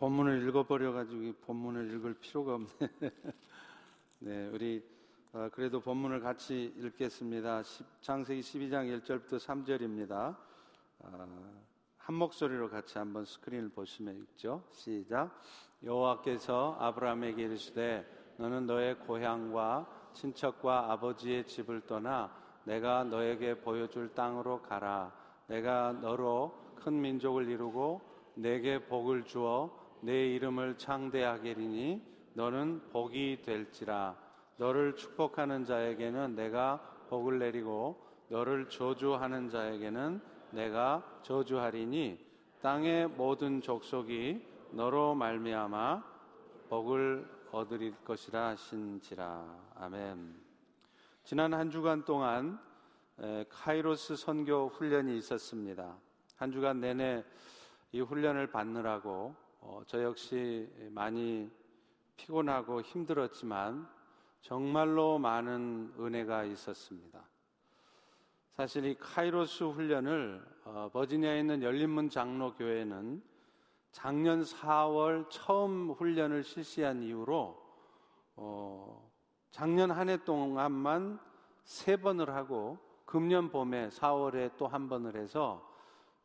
본문을 읽어버려 가지고 본문을 읽을 필요가 없네. 네, 우리 어, 그래도 본문을 같이 읽겠습니다. 창세기 12장 1절부터 3절입니다. 어, 한 목소리로 같이 한번 스크린을 보시면 읽죠. 시작. 여호와께서 아브라함에게 이르시되 너는 너의 고향과 친척과 아버지의 집을 떠나 내가 너에게 보여줄 땅으로 가라. 내가 너로 큰 민족을 이루고 내게 복을 주어 내 이름을 창대하게리니 너는 복이 될지라. 너를 축복하는 자에게는 내가 복을 내리고 너를 저주하는 자에게는 내가 저주하리니 땅의 모든 족속이 너로 말미암아 복을 얻으릴 것이라 하신지라 아멘. 지난 한 주간 동안 카이로스 선교 훈련이 있었습니다. 한 주간 내내 이 훈련을 받느라고 어, 저 역시 많이 피곤하고 힘들었지만 정말로 많은 은혜가 있었습니다. 사실 이 카이로스 훈련을 어, 버지니아에 있는 열린문 장로교회는 작년 4월 처음 훈련을 실시한 이후로 어, 작년 한 해 동안만 세 번을 하고 금년 봄에 4월에 또 한 번을 해서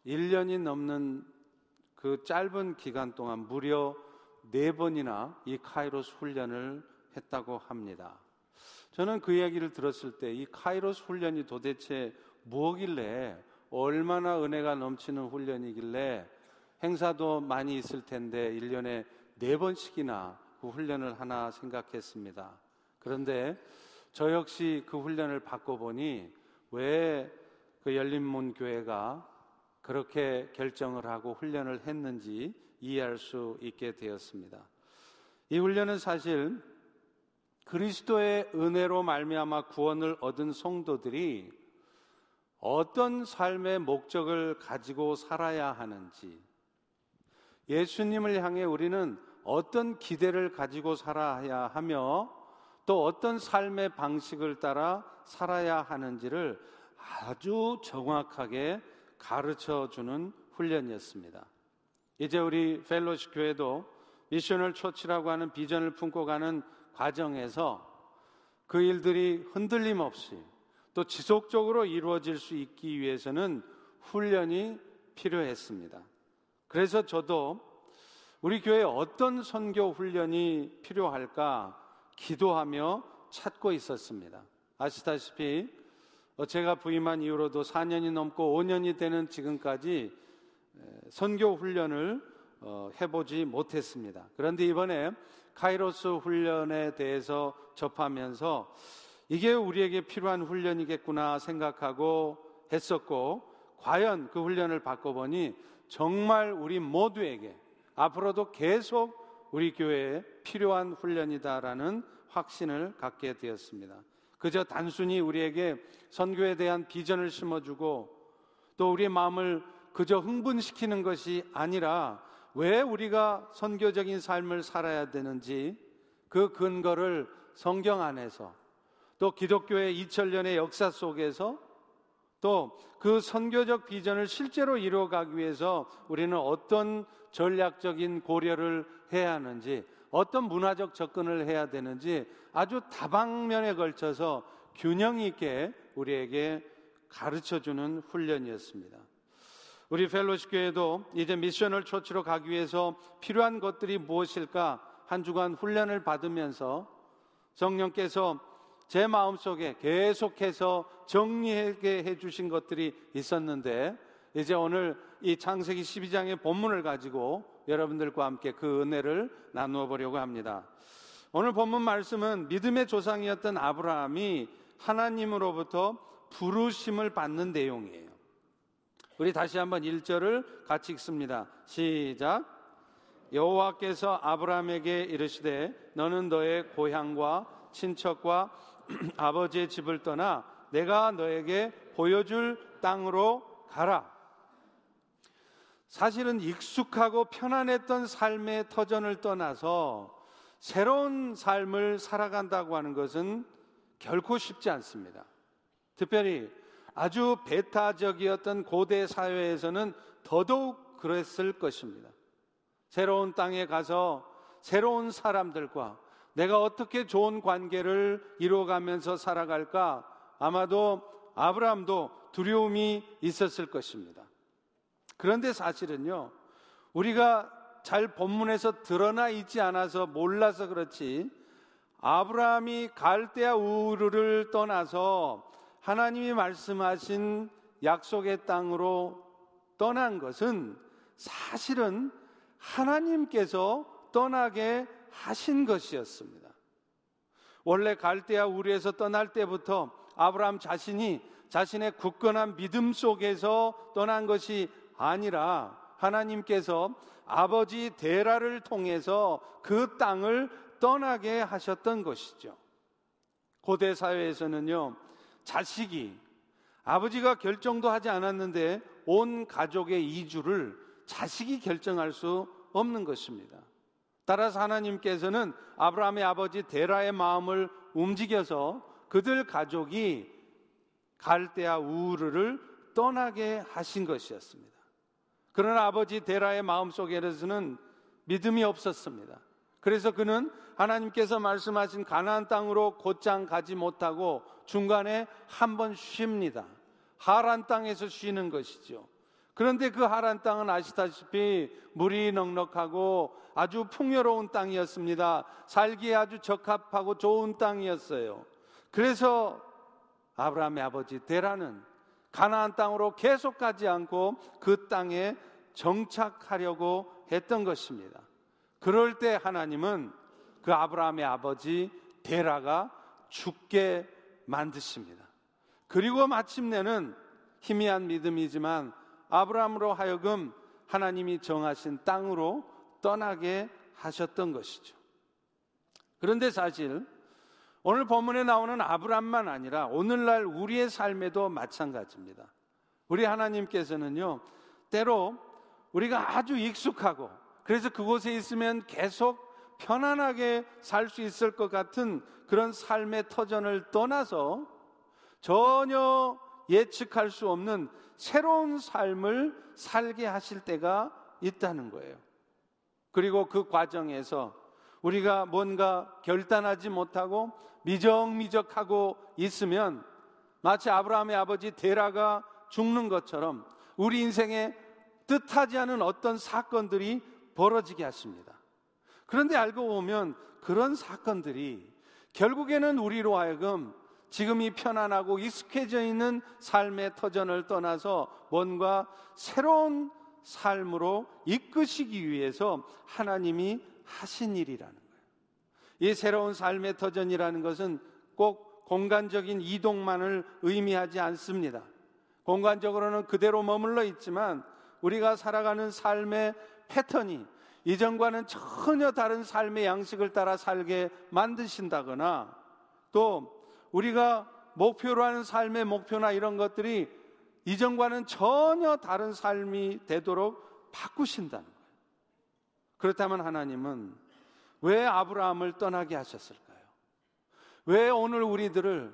1년이 넘는 그 짧은 기간 동안 무려 네 번이나 이 카이로스 훈련을 했다고 합니다. 저는 그 이야기를 들었을 때 이 카이로스 훈련이 도대체 무엇길래 얼마나 은혜가 넘치는 훈련이길래 행사도 많이 있을 텐데 1년에 네 번씩이나 그 훈련을 하나 생각했습니다. 그런데 저 역시 그 훈련을 받고 보니 왜 그 열린문 교회가 그렇게 결정을 하고 훈련을 했는지 이해할 수 있게 되었습니다. 이 훈련은 사실 그리스도의 은혜로 말미암아 구원을 얻은 성도들이 어떤 삶의 목적을 가지고 살아야 하는지 예수님을 향해 우리는 어떤 기대를 가지고 살아야 하며 또 어떤 삶의 방식을 따라 살아야 하는지를 아주 정확하게 가르쳐 주는 훈련이었습니다. 이제 우리 펠로시 교회도 미셔널 초치라고 하는 비전을 품고 가는 과정에서 그 일들이 흔들림 없이 또 지속적으로 이루어질 수 있기 위해서는 훈련이 필요했습니다. 그래서 저도 우리 교회에 어떤 선교 훈련이 필요할까 기도하며 찾고 있었습니다. 아시다시피 제가 부임한 이후로도 4년이 넘고 5년이 되는 지금까지 선교 훈련을 어, 해보지 못했습니다. 그런데 이번에 카이로스 훈련에 대해서 접하면서 이게 우리에게 필요한 훈련이겠구나 생각하고 했었고 과연 그 훈련을 받고 보니 정말 우리 모두에게 앞으로도 계속 우리 교회에 필요한 훈련이다라는 확신을 갖게 되었습니다. 그저 단순히 우리에게 선교에 대한 비전을 심어주고 또 우리의 마음을 그저 흥분시키는 것이 아니라 왜 우리가 선교적인 삶을 살아야 되는지 그 근거를 성경 안에서 또 기독교의 2000년의 역사 속에서 또 그 선교적 비전을 실제로 이루어가기 위해서 우리는 어떤 전략적인 고려를 해야 하는지 어떤 문화적 접근을 해야 되는지 아주 다방면에 걸쳐서 균형 있게 우리에게 가르쳐 주는 훈련이었습니다. 우리 펠로시 교회도 이제 미션을 초치로 가기 위해서 필요한 것들이 무엇일까 한 주간 훈련을 받으면서 성령께서 제 마음속에 계속해서 정리하게 해주신 것들이 있었는데 이제 오늘 이 창세기 12장의 본문을 가지고 여러분들과 함께 그 은혜를 나누어 보려고 합니다. 오늘 본문 말씀은 믿음의 조상이었던 아브라함이 하나님으로부터 부르심을 받는 내용이에요. 우리 다시 한번 1절을 같이 읽습니다. 시작. 여호와께서 아브라함에게 이르시되 너는 너의 고향과 친척과 아버지의 집을 떠나 내가 너에게 보여줄 땅으로 가라. 사실은 익숙하고 편안했던 삶의 터전을 떠나서 새로운 삶을 살아간다고 하는 것은 결코 쉽지 않습니다. 특별히 아주 배타적이었던 고대 사회에서는 더더욱 그랬을 것입니다. 새로운 땅에 가서 새로운 사람들과 내가 어떻게 좋은 관계를 이루어가면서 살아갈까 아마도 아브라함도 두려움이 있었을 것입니다. 그런데 사실은요, 우리가 잘 본문에서 드러나 있지 않아서 몰라서 그렇지, 아브라함이 갈대아 우르를 떠나서 하나님이 말씀하신 약속의 땅으로 떠난 것은 사실은 하나님께서 떠나게 하신 것이었습니다. 원래 갈대아 우리에서 떠날 때부터 아브라함 자신이 자신의 굳건한 믿음 속에서 떠난 것이 아니라 하나님께서 아버지 데라를 통해서 그 땅을 떠나게 하셨던 것이죠. 고대 사회에서는요, 자식이 아버지가 결정도 하지 않았는데 온 가족의 이주를 자식이 결정할 수 없는 것입니다. 따라서 하나님께서는 아브라함의 아버지 데라의 마음을 움직여서 그들 가족이 갈대아 우르를 떠나게 하신 것이었습니다. 그러나 아버지 데라의 마음 속에서는 믿음이 없었습니다. 그래서 그는 하나님께서 말씀하신 가나안 땅으로 곧장 가지 못하고 중간에 한 번 쉽니다. 하란 땅에서 쉬는 것이죠. 그런데 그 하란 땅은 아시다시피 물이 넉넉하고 아주 풍요로운 땅이었습니다. 살기에 아주 적합하고 좋은 땅이었어요. 그래서 아브라함의 아버지 데라는 가나안 땅으로 계속 가지 않고 그 땅에 정착하려고 했던 것입니다. 그럴 때 하나님은 그 아브라함의 아버지 데라가 죽게 만드십니다. 그리고 마침내는 희미한 믿음이지만 아브라함으로 하여금 하나님이 정하신 땅으로 떠나게 하셨던 것이죠. 그런데 사실 오늘 본문에 나오는 아브람만 아니라 오늘날 우리의 삶에도 마찬가지입니다. 우리 하나님께서는요, 때로 우리가 아주 익숙하고 그래서 그곳에 있으면 계속 편안하게 살 수 있을 것 같은 그런 삶의 터전을 떠나서 전혀 예측할 수 없는 새로운 삶을 살게 하실 때가 있다는 거예요. 그리고 그 과정에서 우리가 뭔가 결단하지 못하고 미적미적하고 있으면 마치 아브라함의 아버지 데라가 죽는 것처럼 우리 인생에 뜻하지 않은 어떤 사건들이 벌어지게 하십니다. 그런데 알고 보면 그런 사건들이 결국에는 우리로 하여금 지금 이 편안하고 익숙해져 있는 삶의 터전을 떠나서 뭔가 새로운 삶으로 이끄시기 위해서 하나님이 하신 일이라는 거예요. 이 새로운 삶의 터전이라는 것은 꼭 공간적인 이동만을 의미하지 않습니다. 공간적으로는 그대로 머물러 있지만 우리가 살아가는 삶의 패턴이 이전과는 전혀 다른 삶의 양식을 따라 살게 만드신다거나 또 우리가 목표로 하는 삶의 목표나 이런 것들이 이전과는 전혀 다른 삶이 되도록 바꾸신다는. 그렇다면 하나님은 왜 아브라함을 떠나게 하셨을까요? 왜 오늘 우리들을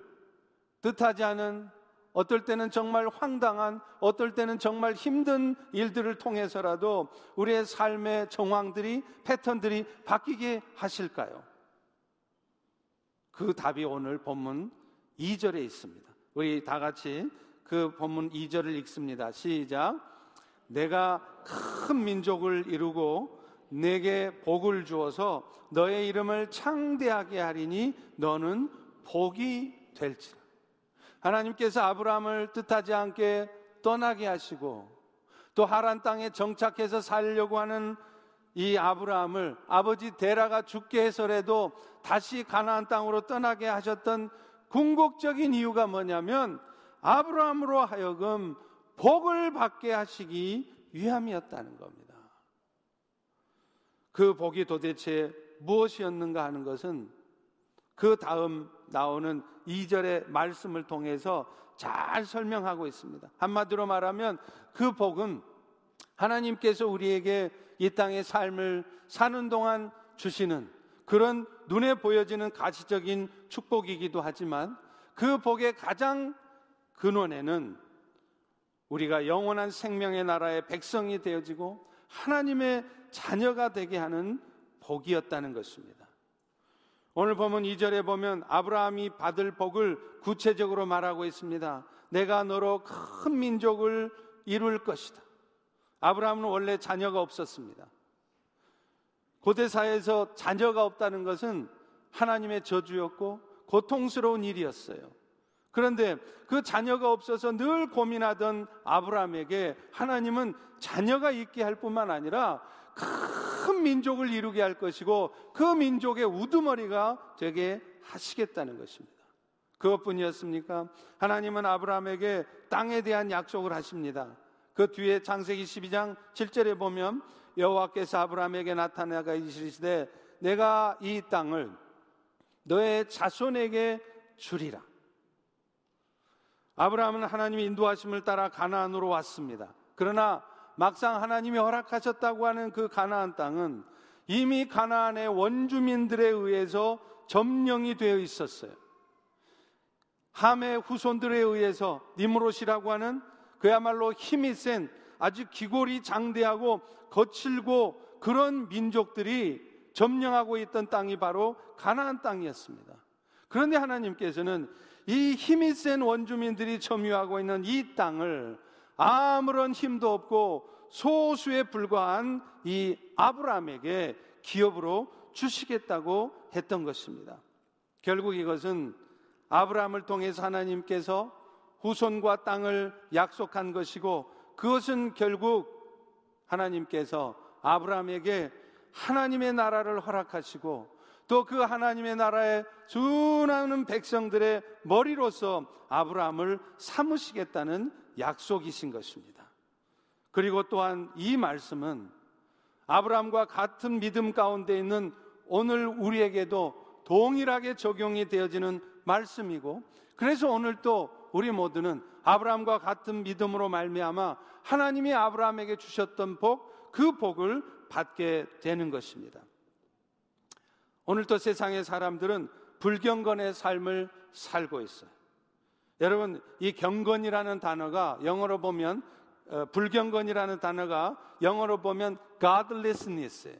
뜻하지 않은 어떨 때는 정말 황당한, 어떨 때는 정말 힘든 일들을 통해서라도 우리의 삶의 정황들이, 패턴들이 바뀌게 하실까요? 그 답이 오늘 본문 2절에 있습니다. 우리 다 같이 그 본문 2절을 읽습니다. 시작. 내가 큰 민족을 이루고 내게 복을 주어서 너의 이름을 창대하게 하리니 너는 복이 될지라. 하나님께서 아브라함을 뜻하지 않게 떠나게 하시고 또 하란 땅에 정착해서 살려고 하는 이 아브라함을 아버지 데라가 죽게 해서라도 다시 가나안 땅으로 떠나게 하셨던 궁극적인 이유가 뭐냐면 아브라함으로 하여금 복을 받게 하시기 위함이었다는 겁니다. 그 복이 도대체 무엇이었는가 하는 것은 그 다음 나오는 2절의 말씀을 통해서 잘 설명하고 있습니다. 한마디로 말하면 그 복은 하나님께서 우리에게 이 땅의 삶을 사는 동안 주시는 그런 눈에 보여지는 가시적인 축복이기도 하지만 그 복의 가장 근원에는 우리가 영원한 생명의 나라의 백성이 되어지고 하나님의 자녀가 되게 하는 복이었다는 것입니다. 오늘 보면 2절에 보면 아브라함이 받을 복을 구체적으로 말하고 있습니다. 내가 너로 큰 민족을 이룰 것이다. 아브라함은 원래 자녀가 없었습니다. 고대사에서 자녀가 없다는 것은 하나님의 저주였고 고통스러운 일이었어요. 그런데 그 자녀가 없어서 늘 고민하던 아브라함에게 하나님은 자녀가 있게 할 뿐만 아니라 큰 민족을 이루게 할 것이고 그 민족의 우두머리가 되게 하시겠다는 것입니다. 그것뿐이었습니까? 하나님은 아브라함에게 땅에 대한 약속을 하십니다. 그 뒤에 창세기 12장 7절에 보면 여호와께서 아브라함에게 나타나가 이르시되 내가 이 땅을 너의 자손에게 주리라. 아브라함은 하나님의 인도하심을 따라 가나안으로 왔습니다. 그러나 막상 하나님이 허락하셨다고 하는 그 가나안 땅은 이미 가나안의 원주민들에 의해서 점령이 되어 있었어요. 함의 후손들에 의해서 니무롯이라고 하는 그야말로 힘이 센 아주 기골이 장대하고 거칠고 그런 민족들이 점령하고 있던 땅이 바로 가나안 땅이었습니다. 그런데 하나님께서는 이 힘이 센 원주민들이 점유하고 있는 이 땅을 아무런 힘도 없고 소수에 불과한 이 아브라함에게 기업으로 주시겠다고 했던 것입니다. 결국 이것은 아브라함을 통해서 하나님께서 후손과 땅을 약속한 것이고 그것은 결국 하나님께서 아브라함에게 하나님의 나라를 허락하시고 또 그 하나님의 나라에 수많은 백성들의 머리로서 아브라함을 삼으시겠다는 약속이신 것입니다. 그리고 또한 이 말씀은 아브라함과 같은 믿음 가운데 있는 오늘 우리에게도 동일하게 적용이 되어지는 말씀이고 그래서 오늘 또 우리 모두는 아브라함과 같은 믿음으로 말미암아 하나님이 아브라함에게 주셨던 복, 그 복을 받게 되는 것입니다. 오늘도 세상의 사람들은 불경건의 삶을 살고 있어요. 여러분, 이 경건이라는 단어가 영어로 보면 어, 불경건이라는 단어가 영어로 보면 godlessness예요.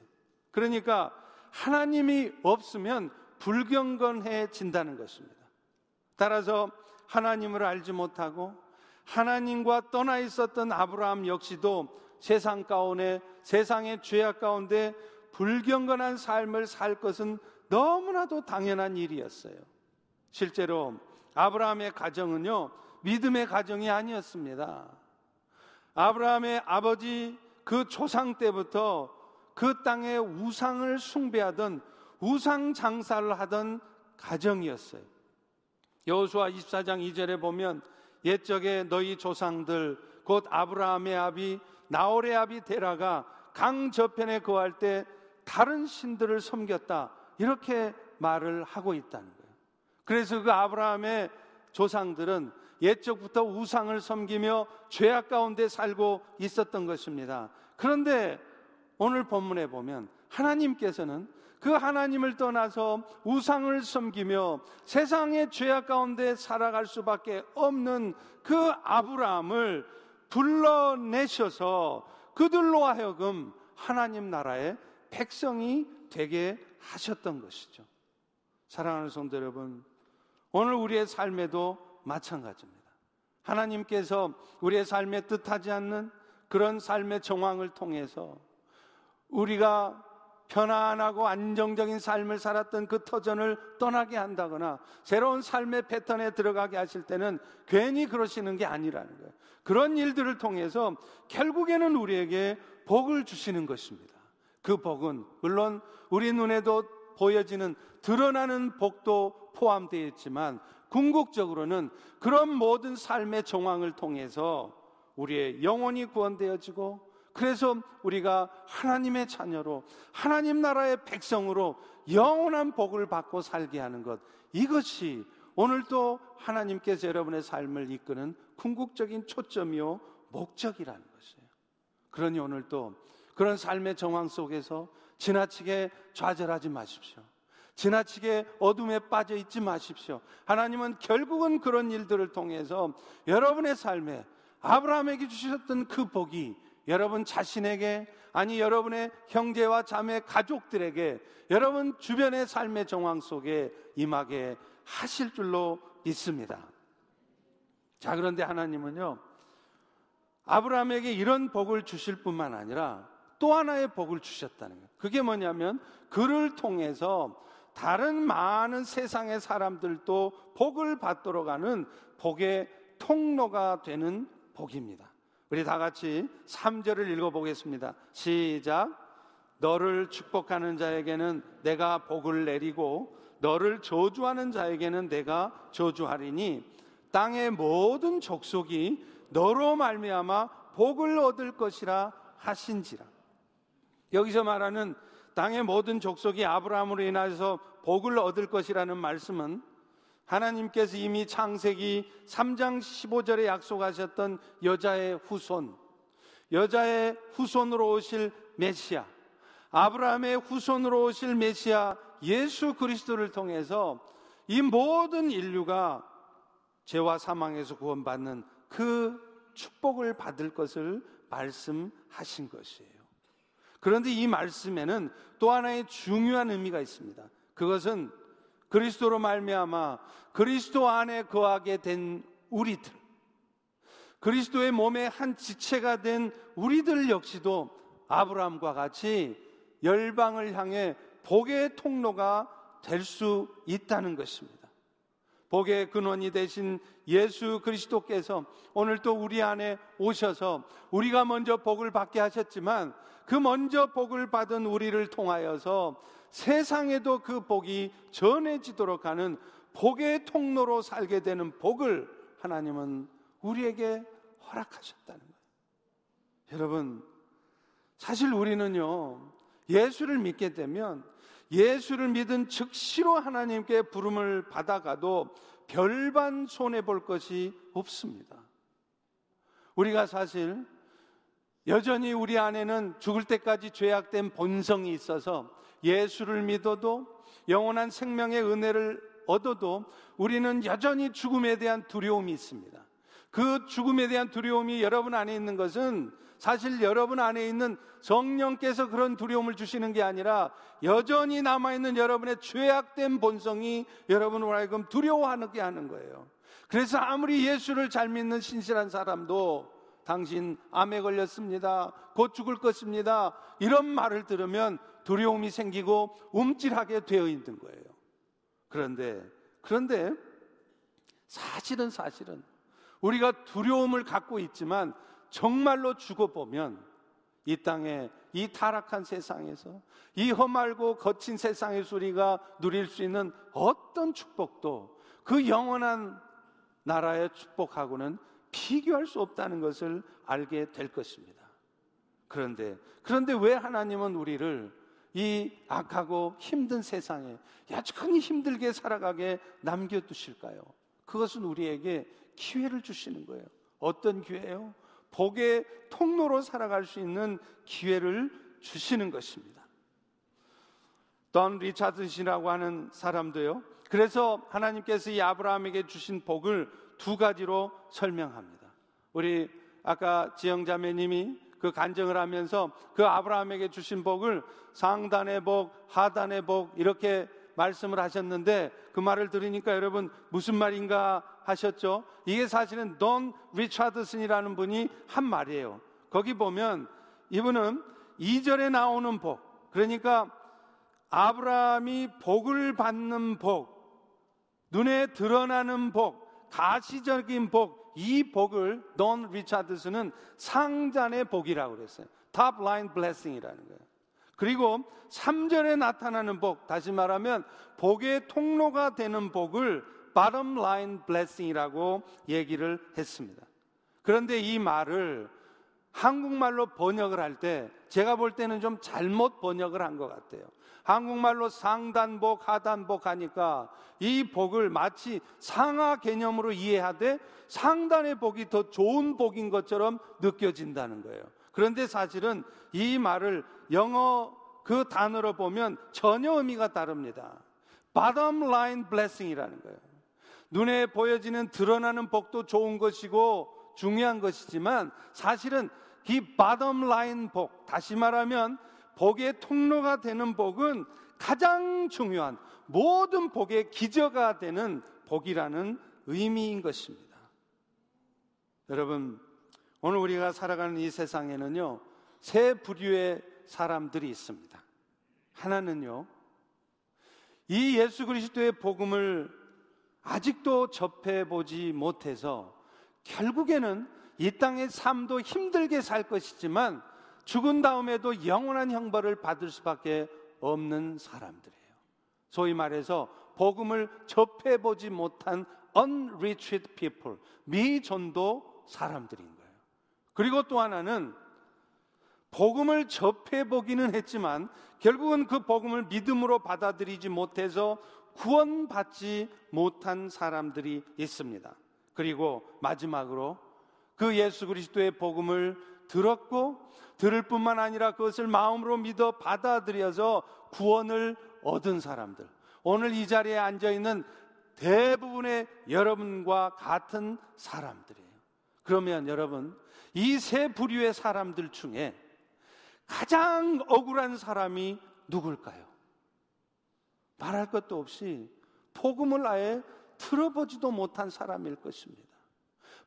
그러니까 하나님이 없으면 불경건해진다는 것입니다. 따라서 하나님을 알지 못하고 하나님과 떠나 있었던 아브라함 역시도 세상 가운데 세상의 죄악 가운데 불경건한 삶을 살 것은 너무나도 당연한 일이었어요. 실제로 아브라함의 가정은요 믿음의 가정이 아니었습니다. 아브라함의 아버지 그 조상 때부터 그 땅에 우상을 숭배하던 우상 장사를 하던 가정이었어요. 여호수아 24장 2절에 보면 옛적에 너희 조상들 곧 아브라함의 아비 나홀의 아비 데라가 강 저편에 거할 때 다른 신들을 섬겼다 이렇게 말을 하고 있다는 거예요. 그래서 그 아브라함의 조상들은 옛적부터 우상을 섬기며 죄악 가운데 살고 있었던 것입니다. 그런데 오늘 본문에 보면 하나님께서는 그 하나님을 떠나서 우상을 섬기며 세상의 죄악 가운데 살아갈 수밖에 없는 그 아브라함을 불러내셔서 그들로 하여금 하나님 나라의 백성이 되게 하셨던 것이죠. 사랑하는 성도 여러분, 오늘 우리의 삶에도 마찬가지입니다. 하나님께서 우리의 삶에 뜻하지 않는 그런 삶의 정황을 통해서 우리가 편안하고 안정적인 삶을 살았던 그 터전을 떠나게 한다거나 새로운 삶의 패턴에 들어가게 하실 때는 괜히 그러시는 게 아니라는 거예요. 그런 일들을 통해서 결국에는 우리에게 복을 주시는 것입니다. 그 복은 물론 우리 눈에도 보여지는 드러나는 복도 포함되어 있지만 궁극적으로는 그런 모든 삶의 정황을 통해서 우리의 영혼이 구원되어지고 그래서 우리가 하나님의 자녀로 하나님 나라의 백성으로 영원한 복을 받고 살게 하는 것 이것이 오늘도 하나님께서 여러분의 삶을 이끄는 궁극적인 초점이요 목적이라는 것이에요. 그러니 오늘도 그런 삶의 정황 속에서 지나치게 좌절하지 마십시오. 지나치게 어둠에 빠져 있지 마십시오. 하나님은 결국은 그런 일들을 통해서 여러분의 삶에 아브라함에게 주셨던 그 복이 여러분 자신에게 아니 여러분의 형제와 자매 가족들에게 여러분 주변의 삶의 정황 속에 임하게 하실 줄로 믿습니다. 자, 그런데 하나님은요, 아브라함에게 이런 복을 주실 뿐만 아니라 또 하나의 복을 주셨다는 거예요. 그게 뭐냐면 그를 통해서 다른 많은 세상의 사람들도 복을 받도록 하는 복의 통로가 되는 복입니다. 우리 다 같이 3절을 읽어보겠습니다. 시작. 너를 축복하는 자에게는 내가 복을 내리고 너를 저주하는 자에게는 내가 저주하리니 땅의 모든 족속이 너로 말미암아 복을 얻을 것이라 하신지라. 여기서 말하는 땅의 모든 족속이 아브라함으로 인하여서 복을 얻을 것이라는 말씀은 하나님께서 이미 창세기 3장 15절에 약속하셨던 여자의 후손, 여자의 후손으로 오실 메시아, 아브라함의 후손으로 오실 메시아 예수 그리스도를 통해서 이 모든 인류가 죄와 사망에서 구원받는 그 축복을 받을 것을 말씀하신 것이에요. 그런데 이 말씀에는 또 하나의 중요한 의미가 있습니다. 그것은 그리스도로 말미암아 그리스도 안에 거하게 된 우리들, 그리스도의 몸의 한 지체가 된 우리들 역시도 아브라함과 같이 열방을 향해 복의 통로가 될 수 있다는 것입니다. 복의 근원이 되신 예수 그리스도께서 오늘 또 우리 안에 오셔서 우리가 먼저 복을 받게 하셨지만 그 먼저 복을 받은 우리를 통하여서 세상에도 그 복이 전해지도록 하는 복의 통로로 살게 되는 복을 하나님은 우리에게 허락하셨다는 거예요. 여러분, 사실 우리는요, 예수를 믿게 되면 예수를 믿은 즉시로 하나님께 부름을 받아가도 별반 손해볼 것이 없습니다. 우리가 사실 여전히 우리 안에는 죽을 때까지 죄악된 본성이 있어서 예수를 믿어도 영원한 생명의 은혜를 얻어도 우리는 여전히 죽음에 대한 두려움이 있습니다. 그 죽음에 대한 두려움이 여러분 안에 있는 것은 사실 여러분 안에 있는 성령께서 그런 두려움을 주시는 게 아니라 여전히 남아있는 여러분의 죄악된 본성이 여러분을 하여금 두려워하게 하는 거예요. 그래서 아무리 예수를 잘 믿는 신실한 사람도 당신 암에 걸렸습니다. 곧 죽을 것입니다. 이런 말을 들으면 두려움이 생기고 움찔하게 되어 있는 거예요. 그런데, 그런데 사실은 사실은 우리가 두려움을 갖고 있지만 정말로 죽어보면 이 땅에 이 타락한 세상에서 이 험알고 거친 세상의 소리가 누릴 수 있는 어떤 축복도 그 영원한 나라의 축복하고는 비교할 수 없다는 것을 알게 될 것입니다. 그런데, 그런데 왜 하나님은 우리를 이 악하고 힘든 세상에 여전히 힘들게 살아가게 남겨두실까요? 그것은 우리에게 기회를 주시는 거예요. 어떤 기회요? 복의 통로로 살아갈 수 있는 기회를 주시는 것입니다. 던 리차드신이라고 하는 사람도요. 그래서 하나님께서 이 아브라함에게 주신 복을 두 가지로 설명합니다. 우리 아까 지영 자매님이 그 간증을 하면서 그 아브라함에게 주신 복을 상단의 복, 하단의 복 이렇게 말씀을 하셨는데 그 말을 들으니까 여러분 무슨 말인가 하셨죠? 이게 사실은 돈 리차드슨이라는 분이 한 말이에요. 거기 보면 이분은 2절에 나오는 복, 그러니까 아브라함이 복을 받는 복, 눈에 드러나는 복, 가시적인 복, 이 복을 돈 리차드슨은 상단의 복이라고 그랬어요. top line blessing이라는 거예요. 그리고 3절에 나타나는 복, 다시 말하면 복의 통로가 되는 복을 bottom line blessing이라고 얘기를 했습니다. 그런데 이 말을 한국말로 번역을 할 때 제가 볼 때는 좀 잘못 번역을 한 것 같아요. 한국말로 상단복, 하단복 하니까 이 복을 마치 상하 개념으로 이해하되 상단의 복이 더 좋은 복인 것처럼 느껴진다는 거예요. 그런데 사실은 이 말을 영어 그 단어로 보면 전혀 의미가 다릅니다. bottom line blessing이라는 거예요. 눈에 보여지는 드러나는 복도 좋은 것이고 중요한 것이지만 사실은 이 바덤 라인 복, 다시 말하면 복의 통로가 되는 복은 가장 중요한 모든 복의 기저가 되는 복이라는 의미인 것입니다. 여러분, 오늘 우리가 살아가는 이 세상에는요, 세 부류의 사람들이 있습니다. 하나는요, 이 예수 그리스도의 복음을 아직도 접해보지 못해서 결국에는 이 땅의 삶도 힘들게 살 것이지만 죽은 다음에도 영원한 형벌을 받을 수밖에 없는 사람들이에요. 소위 말해서 복음을 접해보지 못한 unreached people, 미전도 사람들인 거예요. 그리고 또 하나는 복음을 접해보기는 했지만 결국은 그 복음을 믿음으로 받아들이지 못해서 구원받지 못한 사람들이 있습니다. 그리고 마지막으로 그 예수 그리스도의 복음을 들었고 들을 뿐만 아니라 그것을 마음으로 믿어 받아들여서 구원을 얻은 사람들. 오늘 이 자리에 앉아 있는 대부분의 여러분과 같은 사람들이에요. 그러면 여러분, 이 세 부류의 사람들 중에 가장 억울한 사람이 누굴까요? 말할 것도 없이 복음을 아예 들어보지도 못한 사람일 것입니다.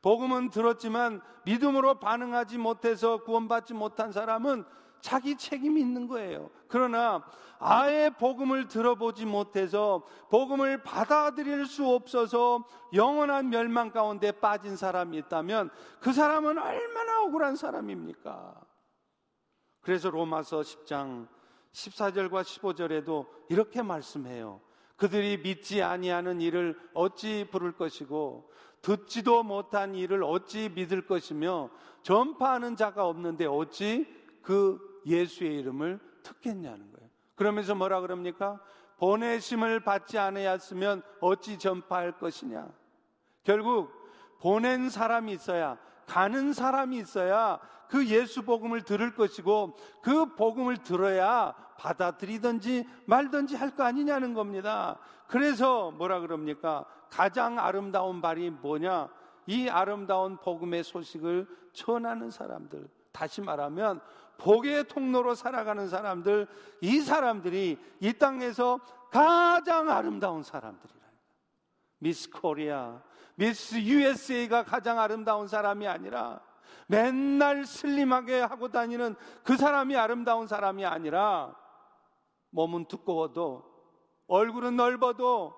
복음은 들었지만 믿음으로 반응하지 못해서 구원받지 못한 사람은 자기 책임이 있는 거예요. 그러나 아예 복음을 들어보지 못해서 복음을 받아들일 수 없어서 영원한 멸망 가운데 빠진 사람이 있다면 그 사람은 얼마나 억울한 사람입니까? 그래서 로마서 10장 14절과 15절에도 이렇게 말씀해요. 그들이 믿지 아니하는 일을 어찌 부를 것이고 듣지도 못한 일을 어찌 믿을 것이며 전파하는 자가 없는데 어찌 그 예수의 이름을 듣겠냐는 거예요. 그러면서 뭐라 그럽니까? 보내심을 받지 않았으면 어찌 전파할 것이냐. 결국 보낸 사람이 있어야 가는 사람이 있어야 그 예수 복음을 들을 것이고 그 복음을 들어야 받아들이든지 말든지 할 거 아니냐는 겁니다. 그래서 뭐라 그럽니까? 가장 아름다운 발이 뭐냐? 이 아름다운 복음의 소식을 전하는 사람들. 다시 말하면 복의 통로로 살아가는 사람들, 이 사람들이 이 땅에서 가장 아름다운 사람들이라. 미스 코리아, 미스 USA가 가장 아름다운 사람이 아니라 맨날 슬림하게 하고 다니는 그 사람이 아름다운 사람이 아니라 몸은 두꺼워도 얼굴은 넓어도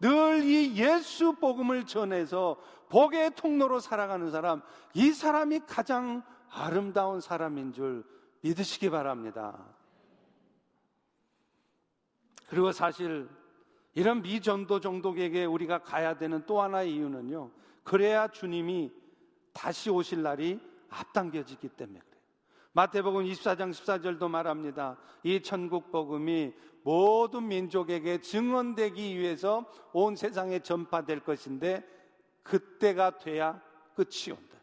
늘 이 예수 복음을 전해서 복의 통로로 살아가는 사람, 이 사람이 가장 아름다운 사람인 줄 믿으시기 바랍니다. 그리고 사실 이런 미전도 종독에게 우리가 가야 되는 또 하나의 이유는요. 그래야 주님이 다시 오실 날이 앞당겨지기 때문에. 마태복음 24장 14절도 말합니다. 이 천국 복음이 모든 민족에게 증언되기 위해서 온 세상에 전파될 것인데 그때가 돼야 끝이 온다.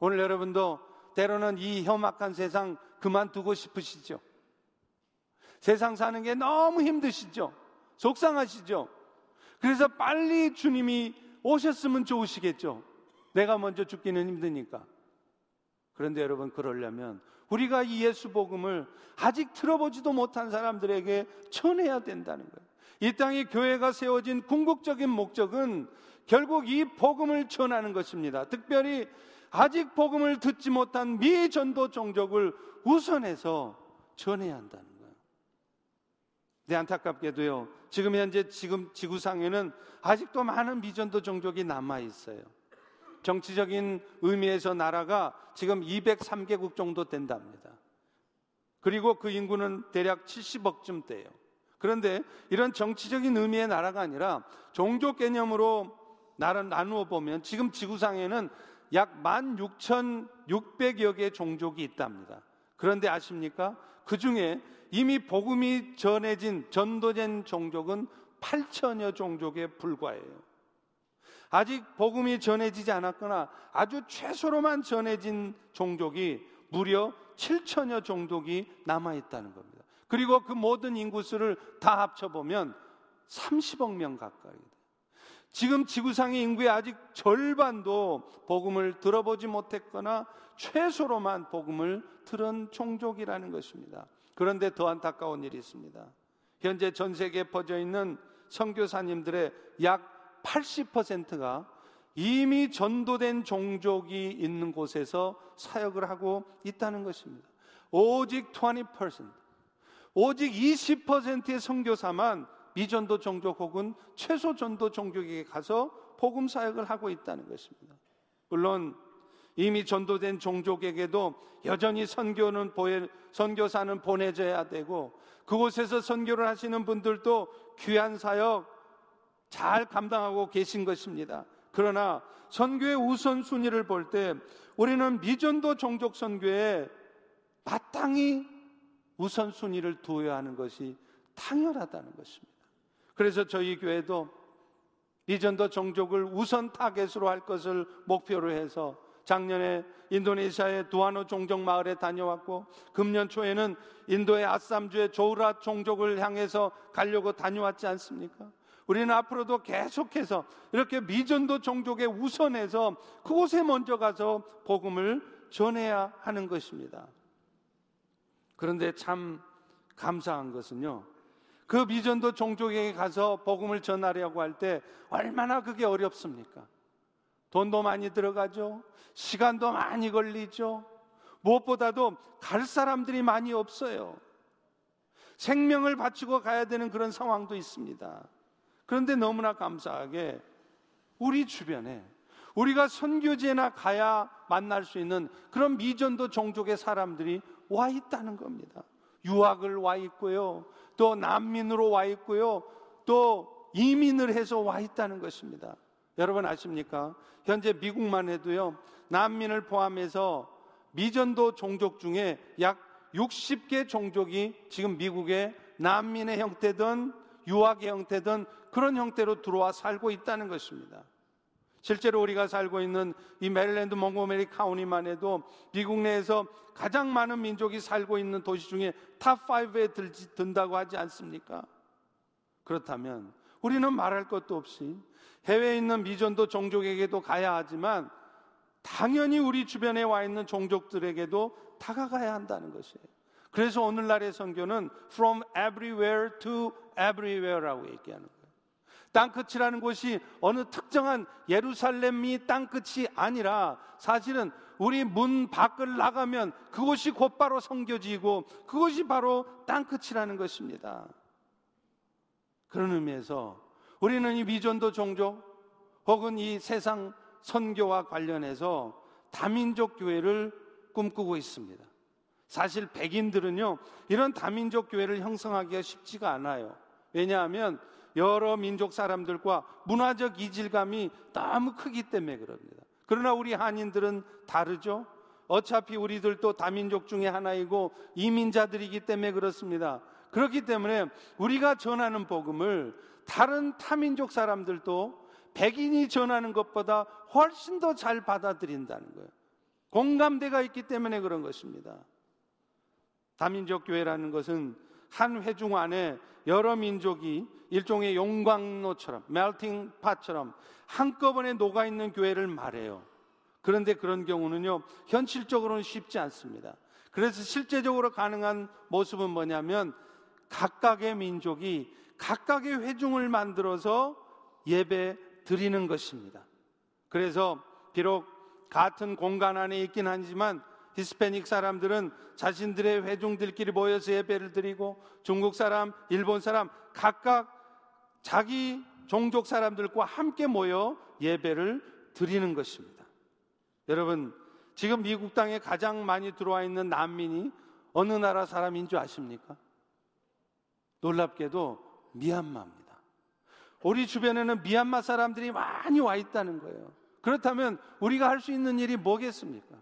오늘 여러분도 때로는 이 험악한 세상 그만두고 싶으시죠? 세상 사는 게 너무 힘드시죠? 속상하시죠? 그래서 빨리 주님이 오셨으면 좋으시겠죠? 내가 먼저 죽기는 힘드니까. 그런데 여러분, 그러려면 우리가 이 예수 복음을 아직 들어보지도 못한 사람들에게 전해야 된다는 거예요. 이 땅에 교회가 세워진 궁극적인 목적은 결국 이 복음을 전하는 것입니다. 특별히 아직 복음을 듣지 못한 미전도 종족을 우선해서 전해야 한다는 거예요. 네, 안타깝게도요. 지금 현재 지금 지구상에는 아직도 많은 미전도 종족이 남아 있어요. 정치적인 의미에서 나라가 지금 203개국 정도 된답니다. 그리고 그 인구는 대략 70억쯤 돼요. 그런데 이런 정치적인 의미의 나라가 아니라 종족 개념으로 나라 나누어 보면 지금 지구상에는 약 16,600여 개 종족이 있답니다. 그런데 아십니까? 그 중에 이미 복음이 전해진, 전도된 종족은 8천여 종족에 불과해요. 아직 복음이 전해지지 않았거나 아주 최소로만 전해진 종족이 무려 7천여 종족이 남아 있다는 겁니다. 그리고 그 모든 인구수를 다 합쳐 보면 30억 명 가까이. 지금 지구상의 인구의 아직 절반도 복음을 들어보지 못했거나 최소로만 복음을 들은 종족이라는 것입니다. 그런데 더 안타까운 일이 있습니다. 현재 전 세계에 퍼져 있는 선교사님들의 약 80%가 이미 전도된 종족이 있는 곳에서 사역을 하고 있다는 것입니다. 오직 20%, 오직 20%의 선교사만 미전도 종족 혹은 최소 전도 종족에게 가서 복음 사역을 하고 있다는 것입니다. 물론 이미 전도된 종족에게도 여전히 선교는 보내, 선교사는 보내져야 되고 그곳에서 선교를 하시는 분들도 귀한 사역 잘 감당하고 계신 것입니다. 그러나 선교의 우선순위를 볼 때 우리는 미전도 종족 선교에 마땅히 우선순위를 두어야 하는 것이 당연하다는 것입니다. 그래서 저희 교회도 미전도 종족을 우선 타겟으로 할 것을 목표로 해서 작년에 인도네시아의 두아노 종족 마을에 다녀왔고 금년 초에는 인도의 아쌈주의 조우라 종족을 향해서 가려고 다녀왔지 않습니까? 우리는 앞으로도 계속해서 이렇게 미전도 종족에 우선해서 그곳에 먼저 가서 복음을 전해야 하는 것입니다. 그런데 참 감사한 것은요. 그 미전도 종족에게 가서 복음을 전하려고 할 때 얼마나 그게 어렵습니까? 돈도 많이 들어가죠. 시간도 많이 걸리죠. 무엇보다도 갈 사람들이 많이 없어요. 생명을 바치고 가야 되는 그런 상황도 있습니다. 그런데 너무나 감사하게 우리 주변에 우리가 선교지에나 가야 만날 수 있는 그런 미전도 종족의 사람들이 와 있다는 겁니다. 유학을 와 있고요. 또 난민으로 와 있고요. 또 이민을 해서 와 있다는 것입니다. 여러분 아십니까? 현재 미국만 해도요. 난민을 포함해서 미전도 종족 중에 약 60개 종족이 지금 미국의 난민의 형태든 유학의 형태든 그런 형태로 들어와 살고 있다는 것입니다. 실제로 우리가 살고 있는 이 메릴랜드 몽고메리 카운티만 해도 미국 내에서 가장 많은 민족이 살고 있는 도시 중에 top 5에 든다고 하지 않습니까? 그렇다면 우리는 말할 것도 없이 해외에 있는 미전도 종족에게도 가야 하지만 당연히 우리 주변에 와 있는 종족들에게도 다가가야 한다는 것이에요. 그래서 오늘날의 선교는 from everywhere to everywhere라고 얘기하는 거예요. 땅끝이라는 곳이 어느 특정한 예루살렘이 땅끝이 아니라 사실은 우리 문 밖을 나가면 그곳이 곧바로 성교지이고 그것이 바로 땅끝이라는 것입니다. 그런 의미에서 우리는 이 미전도 종족 혹은 이 세상 선교와 관련해서 다민족 교회를 꿈꾸고 있습니다. 사실 백인들은요, 이런 다민족 교회를 형성하기가 쉽지가 않아요. 왜냐하면 여러 민족 사람들과 문화적 이질감이 너무 크기 때문에 그럽니다. 그러나 우리 한인들은 다르죠. 어차피 우리들도 다민족 중에 하나이고 이민자들이기 때문에 그렇습니다. 그렇기 때문에 우리가 전하는 복음을 다른 타민족 사람들도 백인이 전하는 것보다 훨씬 더 잘 받아들인다는 거예요. 공감대가 있기 때문에 그런 것입니다. 다민족 교회라는 것은 한 회중 안에 여러 민족이 일종의 용광로처럼 멜팅 팟처럼 한꺼번에 녹아 있는 교회를 말해요. 그런데 그런 경우는요, 현실적으로는 쉽지 않습니다. 그래서 실제적으로 가능한 모습은 뭐냐면 각각의 민족이 각각의 회중을 만들어서 예배 드리는 것입니다. 그래서 비록 같은 공간 안에 있긴 하지만 히스패닉 사람들은 자신들의 회중들끼리 모여서 예배를 드리고 중국 사람, 일본 사람 각각 자기 종족 사람들과 함께 모여 예배를 드리는 것입니다. 여러분, 지금 미국 땅에 가장 많이 들어와 있는 난민이 어느 나라 사람인 줄 아십니까? 놀랍게도 미얀마입니다. 우리 주변에는 미얀마 사람들이 많이 와 있다는 거예요. 그렇다면 우리가 할 수 있는 일이 뭐겠습니까?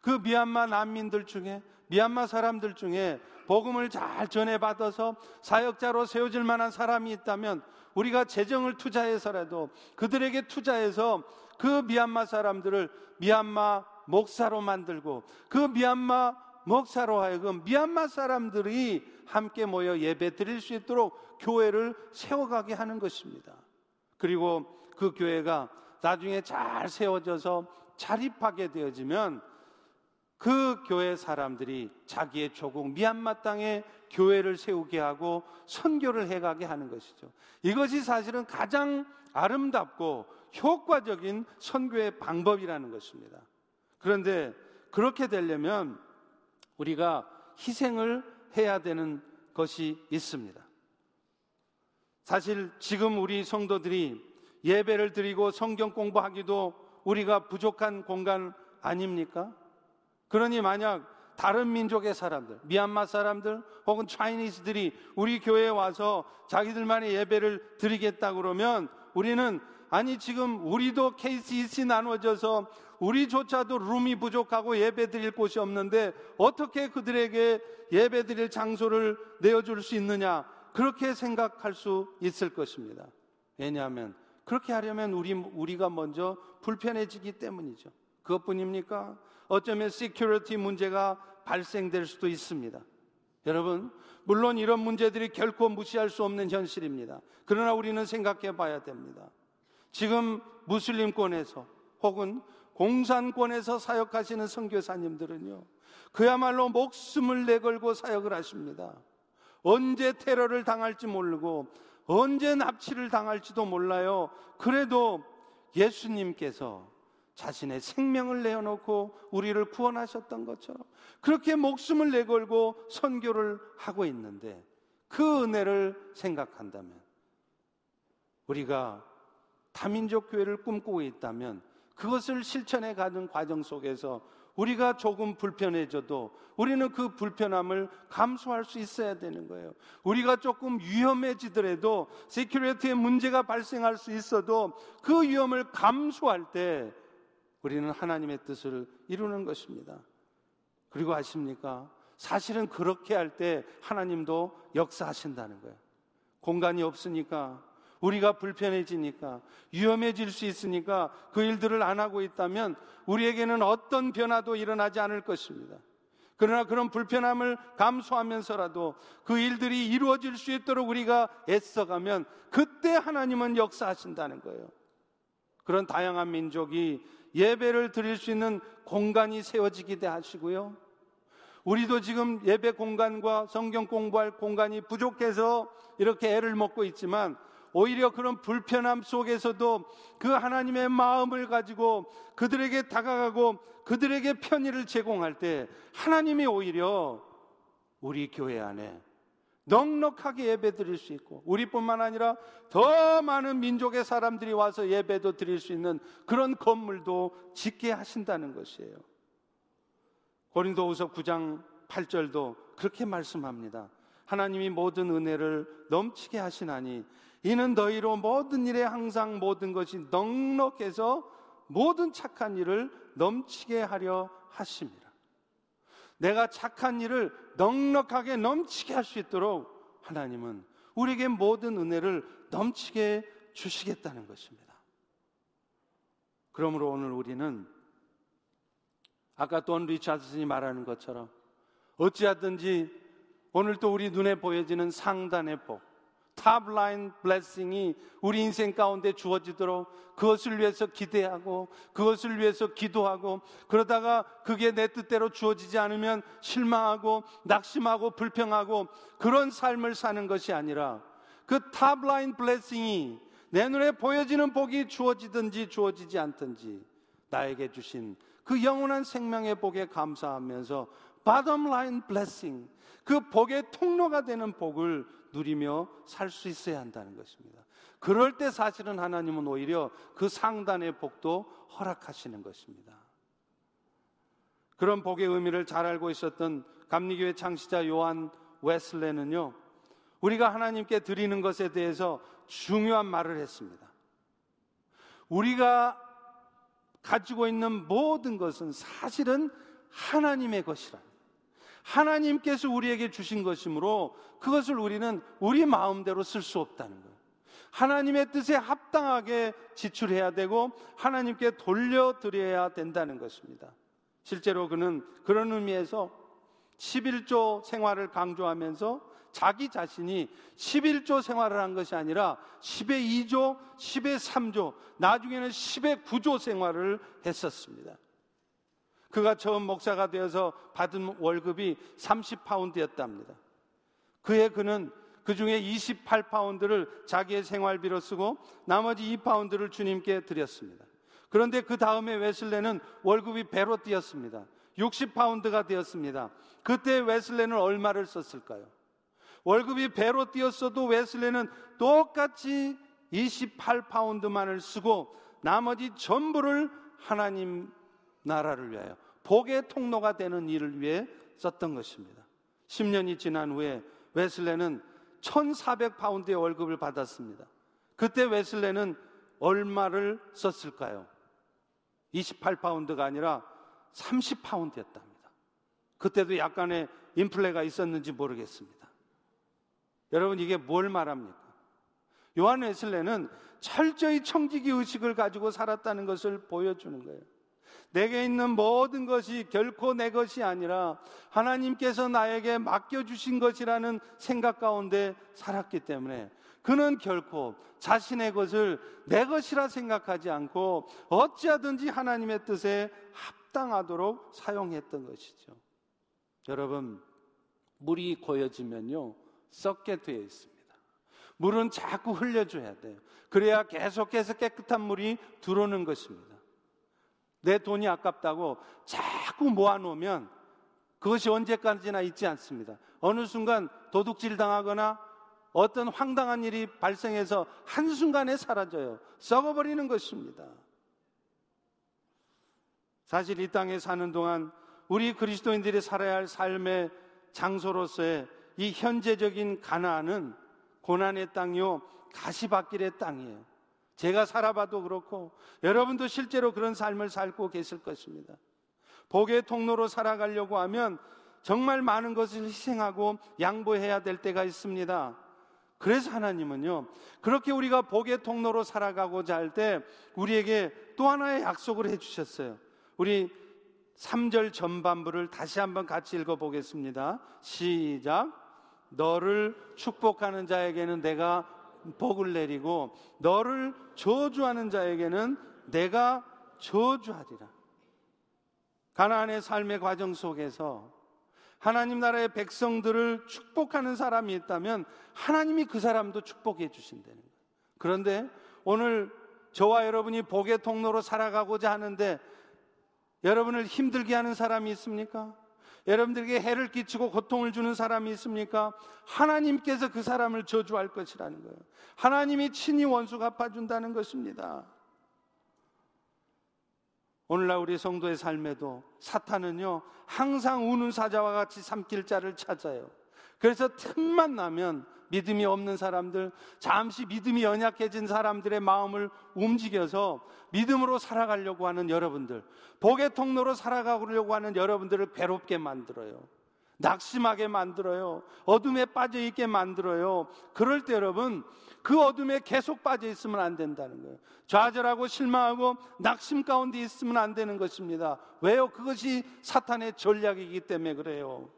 그 미얀마 난민들 중에 미얀마 사람들 중에 복음을 잘 전해받아서 사역자로 세워질 만한 사람이 있다면 우리가 재정을 투자해서라도 그들에게 투자해서 그 미얀마 사람들을 미얀마 목사로 만들고 그 미얀마 목사로 하여금 미얀마 사람들이 함께 모여 예배 드릴 수 있도록 교회를 세워가게 하는 것입니다. 그리고 그 교회가 나중에 잘 세워져서 자립하게 되어지면 그 교회 사람들이 자기의 조국 미얀마 땅에 교회를 세우게 하고 선교를 해가게 하는 것이죠. 이것이 사실은 가장 아름답고 효과적인 선교의 방법이라는 것입니다. 그런데 그렇게 되려면 우리가 희생을 해야 되는 것이 있습니다. 사실 지금 우리 성도들이 예배를 드리고 성경 공부하기도 우리가 부족한 공간 아닙니까? 그러니 만약 다른 민족의 사람들, 미얀마 사람들 혹은 차이니스들이 우리 교회에 와서 자기들만의 예배를 드리겠다 그러면 우리는 아니 지금 우리도 KCC 나눠져서 우리조차도 룸이 부족하고 예배 드릴 곳이 없는데 어떻게 그들에게 예배 드릴 장소를 내어줄 수 있느냐 그렇게 생각할 수 있을 것입니다. 왜냐하면 그렇게 하려면 우리, 우리가 먼저 불편해지기 때문이죠. 그것뿐입니까? 어쩌면 security 문제가 발생될 수도 있습니다. 여러분, 물론 이런 문제들이 결코 무시할 수 없는 현실입니다. 그러나 우리는 생각해 봐야 됩니다. 지금 무슬림권에서 혹은 공산권에서 사역하시는 선교사님들은요, 그야말로 목숨을 내걸고 사역을 하십니다. 언제 테러를 당할지 모르고 언제 납치를 당할지도 몰라요. 그래도 예수님께서 자신의 생명을 내어놓고 우리를 구원하셨던 것처럼 그렇게 목숨을 내걸고 선교를 하고 있는데 그 은혜를 생각한다면 우리가 다민족 교회를 꿈꾸고 있다면 그것을 실천해 가는 과정 속에서 우리가 조금 불편해져도 우리는 그 불편함을 감수할 수 있어야 되는 거예요. 우리가 조금 위험해지더라도 세큐리티에 문제가 발생할 수 있어도 그 위험을 감수할 때 우리는 하나님의 뜻을 이루는 것입니다. 그리고 아십니까? 사실은 그렇게 할 때 하나님도 역사하신다는 거예요. 공간이 없으니까 우리가 불편해지니까 위험해질 수 있으니까 그 일들을 안 하고 있다면 우리에게는 어떤 변화도 일어나지 않을 것입니다. 그러나 그런 불편함을 감수하면서라도 그 일들이 이루어질 수 있도록 우리가 애써가면 그때 하나님은 역사하신다는 거예요. 그런 다양한 민족이 예배를 드릴 수 있는 공간이 세워지기도 하시고요. 우리도 지금 예배 공간과 성경 공부할 공간이 부족해서 이렇게 애를 먹고 있지만 오히려 그런 불편함 속에서도 그 하나님의 마음을 가지고 그들에게 다가가고 그들에게 편의를 제공할 때 하나님이 오히려 우리 교회 안에 넉넉하게 예배 드릴 수 있고 우리뿐만 아니라 더 많은 민족의 사람들이 와서 예배도 드릴 수 있는 그런 건물도 짓게 하신다는 것이에요. 고린도후서 9장 8절도 그렇게 말씀합니다. 하나님이 모든 은혜를 넘치게 하시나니 이는 너희로 모든 일에 항상 모든 것이 넉넉해서 모든 착한 일을 넘치게 하려 하십니다. 내가 착한 일을 넉넉하게 넘치게 할 수 있도록 하나님은 우리에게 모든 은혜를 넘치게 주시겠다는 것입니다. 그러므로 오늘 우리는 아까 돈 리차드슨이 말하는 것처럼 어찌하든지 오늘 또 우리 눈에 보여지는 상단의 복, 탑라인 블레싱이 우리 인생 가운데 주어지도록 그것을 위해서 기대하고 그것을 위해서 기도하고 그러다가 그게 내 뜻대로 주어지지 않으면 실망하고 낙심하고 불평하고 그런 삶을 사는 것이 아니라 그 탑라인 블레싱이 내 눈에 보여지는 복이 주어지든지 주어지지 않든지 나에게 주신 그 영원한 생명의 복에 감사하면서 bottom line blessing 그 복의 통로가 되는 복을 누리며 살 수 있어야 한다는 것입니다. 그럴 때 사실은 하나님은 오히려 그 상단의 복도 허락하시는 것입니다. 그런 복의 의미를 잘 알고 있었던 감리교회 창시자 요한 웨슬레는요, 우리가 하나님께 드리는 것에 대해서 중요한 말을 했습니다. 우리가 가지고 있는 모든 것은 사실은 하나님의 것이라. 하나님께서 우리에게 주신 것이므로 그것을 우리는 우리 마음대로 쓸 수 없다는 거예요. 하나님의 뜻에 합당하게 지출해야 되고 하나님께 돌려드려야 된다는 것입니다. 실제로 그는 그런 의미에서 11조 생활을 강조하면서 자기 자신이 11조 생활을 한 것이 아니라 10의 2조, 10의 3조, 나중에는 10의 9조 생활을 했었습니다. 그가 처음 목사가 되어서 받은 월급이 30파운드였답니다. 그의 그는 그 중에 28파운드를 자기의 생활비로 쓰고 나머지 2파운드를 주님께 드렸습니다. 그런데 그 다음에 웨슬레는 월급이 배로 뛰었습니다. 60파운드가 되었습니다. 그때 웨슬레는 얼마를 썼을까요? 월급이 배로 뛰었어도 웨슬레는 똑같이 28파운드만을 쓰고 나머지 전부를 하나님 나라를 위하여 복의 통로가 되는 일을 위해 썼던 것입니다. 10년이 지난 후에 웨슬레는 1,400파운드의 월급을 받았습니다. 그때 웨슬레는 얼마를 썼을까요? 28파운드가 아니라 30파운드였답니다. 그때도 약간의 인플레가 있었는지 모르겠습니다. 여러분 이게 뭘 말합니까? 요한 웨슬레는 철저히 청지기 의식을 가지고 살았다는 것을 보여주는 거예요. 내게 있는 모든 것이 결코 내 것이 아니라 하나님께서 나에게 맡겨주신 것이라는 생각 가운데 살았기 때문에 그는 결코 자신의 것을 내 것이라 생각하지 않고 어찌하든지 하나님의 뜻에 합당하도록 사용했던 것이죠. 여러분, 물이 고여지면요, 썩게 되어 있습니다. 물은 자꾸 흘려줘야 돼요. 그래야 계속해서 깨끗한 물이 들어오는 것입니다. 내 돈이 아깝다고 자꾸 모아놓으면 그것이 언제까지나 있지 않습니다. 어느 순간 도둑질 당하거나 어떤 황당한 일이 발생해서 한순간에 사라져요. 썩어버리는 것입니다. 사실 이 땅에 사는 동안 우리 그리스도인들이 살아야 할 삶의 장소로서의 이 현재적인 가나안은 고난의 땅이요 가시밭길의 땅이에요. 제가 살아봐도 그렇고 여러분도 실제로 그런 삶을 살고 계실 것입니다. 복의 통로로 살아가려고 하면 정말 많은 것을 희생하고 양보해야 될 때가 있습니다. 그래서 하나님은요, 그렇게 우리가 복의 통로로 살아가고자 할 때 우리에게 또 하나의 약속을 해주셨어요. 우리 3절 전반부를 다시 한번 같이 읽어보겠습니다. 시작. 너를 축복하는 자에게는 내가 복을 내리고 너를 저주하는 자에게는 내가 저주하리라. 가나안의 삶의 과정 속에서 하나님 나라의 백성들을 축복하는 사람이 있다면 하나님이 그 사람도 축복해 주신다는 거예요. 그런데 오늘 저와 여러분이 복의 통로로 살아가고자 하는데 여러분을 힘들게 하는 사람이 있습니까? 여러분들에게 해를 끼치고 고통을 주는 사람이 있습니까? 하나님께서 그 사람을 저주할 것이라는 거예요. 하나님이 친히 원수 갚아준다는 것입니다. 오늘날 우리 성도의 삶에도 사탄은요, 항상 우는 사자와 같이 삼킬 자를 찾아요. 그래서 틈만 나면 믿음이 없는 사람들, 잠시 믿음이 연약해진 사람들의 마음을 움직여서 믿음으로 살아가려고 하는 여러분들, 복의 통로로 살아가려고 하는 여러분들을 괴롭게 만들어요. 낙심하게 만들어요. 어둠에 빠져 있게 만들어요. 그럴 때 여러분, 그 어둠에 계속 빠져 있으면 안 된다는 거예요. 좌절하고 실망하고 낙심 가운데 있으면 안 되는 것입니다. 왜요? 그것이 사탄의 전략이기 때문에 그래요.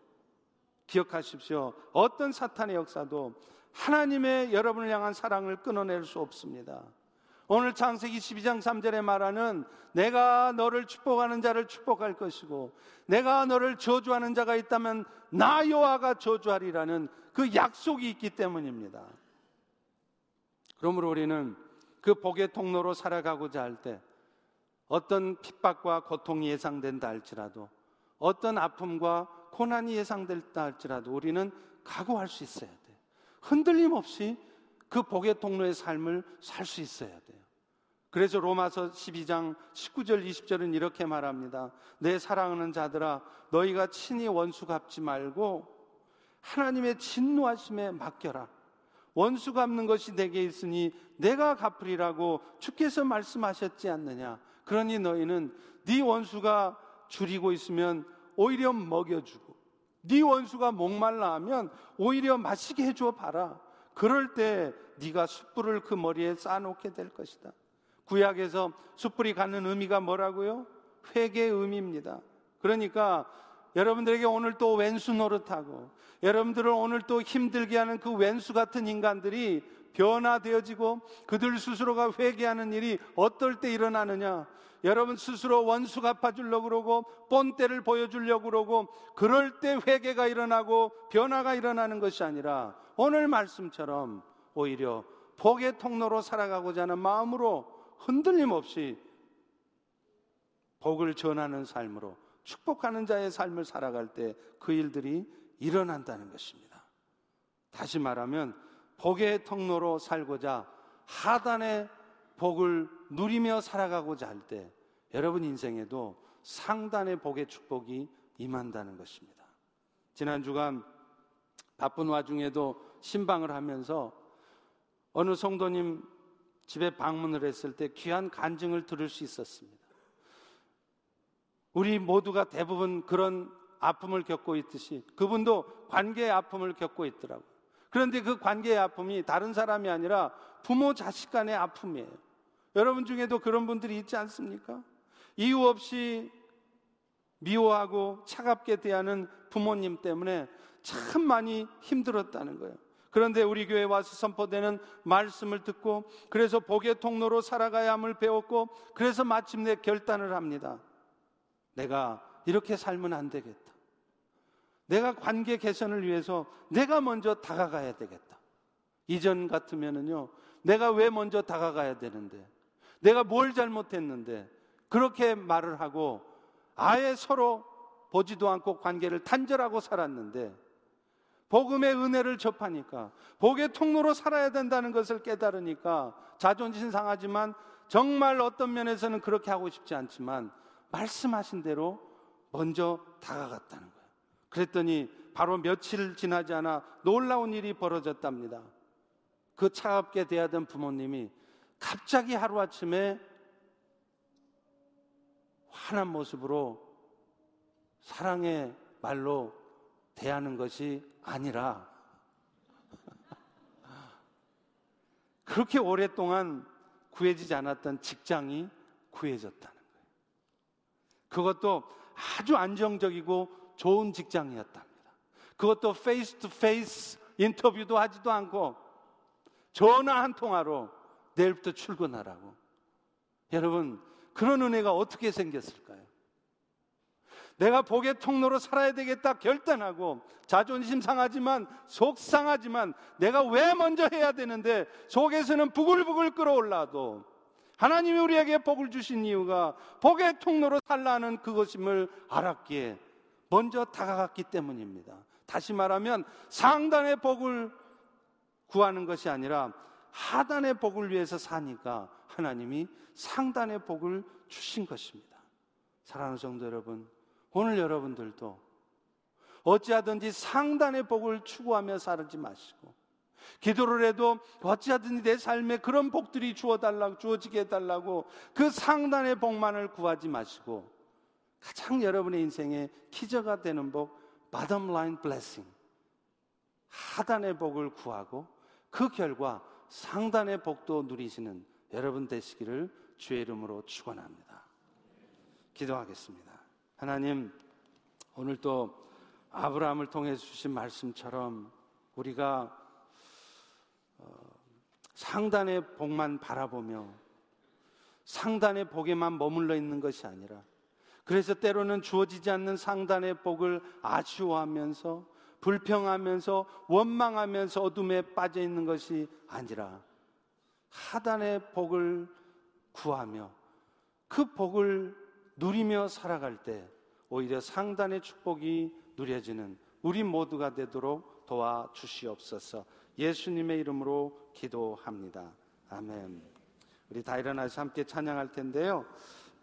기억하십시오. 어떤 사탄의 역사도 하나님의 여러분을 향한 사랑을 끊어낼 수 없습니다. 오늘 창세기 12장 3절에 말하는 내가 너를 축복하는 자를 축복할 것이고 내가 너를 저주하는 자가 있다면 나 여호와가 저주하리라는 그 약속이 있기 때문입니다. 그러므로 우리는 그 복의 통로로 살아가고자 할 때 어떤 핍박과 고통이 예상된다 할지라도 어떤 아픔과 고난이 예상될다 할지라도 우리는 각오할 수 있어야 돼요. 흔들림 없이 그 복의 통로의 삶을 살 수 있어야 돼요. 그래서 로마서 12장 19절 20절은 이렇게 말합니다. 내 사랑하는 자들아 너희가 친히 원수 갚지 말고 하나님의 진노하심에 맡겨라. 원수 갚는 것이 내게 있으니 내가 갚으리라고 주께서 말씀하셨지 않느냐. 그러니 너희는 네 원수가 줄이고 있으면 오히려 먹여주고 네 원수가 목말라 하면 오히려 마시게 해줘 봐라. 그럴 때 네가 숯불을 그 머리에 쌓아놓게 될 것이다. 구약에서 숯불이 갖는 의미가 뭐라고요? 회개의 의미입니다. 그러니까 여러분들에게 오늘 또 왼수 노릇하고 여러분들을 오늘 또 힘들게 하는 그 왼수 같은 인간들이 변화되어지고 그들 스스로가 회개하는 일이 어떨 때 일어나느냐? 여러분 스스로 원수 갚아주려고 그러고 본때를 보여주려고 그러고 그럴 때 회개가 일어나고 변화가 일어나는 것이 아니라 오늘 말씀처럼 오히려 복의 통로로 살아가고자 하는 마음으로 흔들림 없이 복을 전하는 삶으로 축복하는 자의 삶을 살아갈 때 그 일들이 일어난다는 것입니다. 다시 말하면 복의 통로로 살고자 하단의 복을 누리며 살아가고자 할 때 여러분 인생에도 상단의 복의 축복이 임한다는 것입니다. 지난 주간 바쁜 와중에도 신방을 하면서 어느 성도님 집에 방문을 했을 때 귀한 간증을 들을 수 있었습니다. 우리 모두가 대부분 그런 아픔을 겪고 있듯이 그분도 관계의 아픔을 겪고 있더라고요. 그런데 그 관계의 아픔이 다른 사람이 아니라 부모 자식 간의 아픔이에요. 여러분 중에도 그런 분들이 있지 않습니까? 이유 없이 미워하고 차갑게 대하는 부모님 때문에 참 많이 힘들었다는 거예요. 그런데 우리 교회에 와서 선포되는 말씀을 듣고 그래서 복의 통로로 살아가야 함을 배웠고 그래서 마침내 결단을 합니다. 내가 이렇게 살면 안 되겠다. 내가 관계 개선을 위해서 내가 먼저 다가가야 되겠다. 이전 같으면은요, 내가 왜 먼저 다가가야 되는데, 내가 뭘 잘못했는데, 그렇게 말을 하고 아예 서로 보지도 않고 관계를 단절하고 살았는데, 복음의 은혜를 접하니까, 복의 통로로 살아야 된다는 것을 깨달으니까, 자존심 상하지만, 정말 어떤 면에서는 그렇게 하고 싶지 않지만, 말씀하신 대로 먼저 다가갔다는 거예요. 그랬더니 바로 며칠 지나지 않아 놀라운 일이 벌어졌답니다. 그 차갑게 대하던 부모님이 갑자기 하루아침에 환한 모습으로 사랑의 말로 대하는 것이 아니라 그렇게 오랫동안 구해지지 않았던 직장이 구해졌다는 거예요. 그것도 아주 안정적이고 좋은 직장이었답니다. 그것도 face to face 인터뷰도 하지도 않고 전화 한 통화로 내일부터 출근하라고. 여러분, 그런 은혜가 어떻게 생겼을까요? 내가 복의 통로로 살아야 되겠다 결단하고 자존심 상하지만 속상하지만 내가 왜 먼저 해야 되는데 속에서는 부글부글 끓어올라도 하나님이 우리에게 복을 주신 이유가 복의 통로로 살라는 그것임을 알았기에 먼저 다가갔기 때문입니다. 다시 말하면 상단의 복을 구하는 것이 아니라 하단의 복을 위해서 사니까 하나님이 상단의 복을 주신 것입니다. 사랑하는 성도 여러분, 오늘 여러분들도 어찌하든지 상단의 복을 추구하며 살지 마시고 기도를 해도 어찌하든지 내 삶에 그런 복들이 주어달라고 주어지게 해달라고 그 상단의 복만을 구하지 마시고 가장 여러분의 인생에 기저가 되는 복, bottom line blessing. 하단의 복을 구하고 그 결과 상단의 복도 누리시는 여러분 되시기를 주의 이름으로 축원합니다. 기도하겠습니다. 하나님, 오늘 또 아브라함을 통해 주신 말씀처럼 우리가 어, 상단의 복만 바라보며 상단의 복에만 머물러 있는 것이 아니라 그래서 때로는 주어지지 않는 상단의 복을 아쉬워하면서 불평하면서 원망하면서 어둠에 빠져 있는 것이 아니라 하단의 복을 구하며 그 복을 누리며 살아갈 때 오히려 상단의 축복이 누려지는 우리 모두가 되도록 도와 주시옵소서 예수님의 이름으로 기도합니다. 아멘. 우리 다 일어나서 함께 찬양할 텐데요.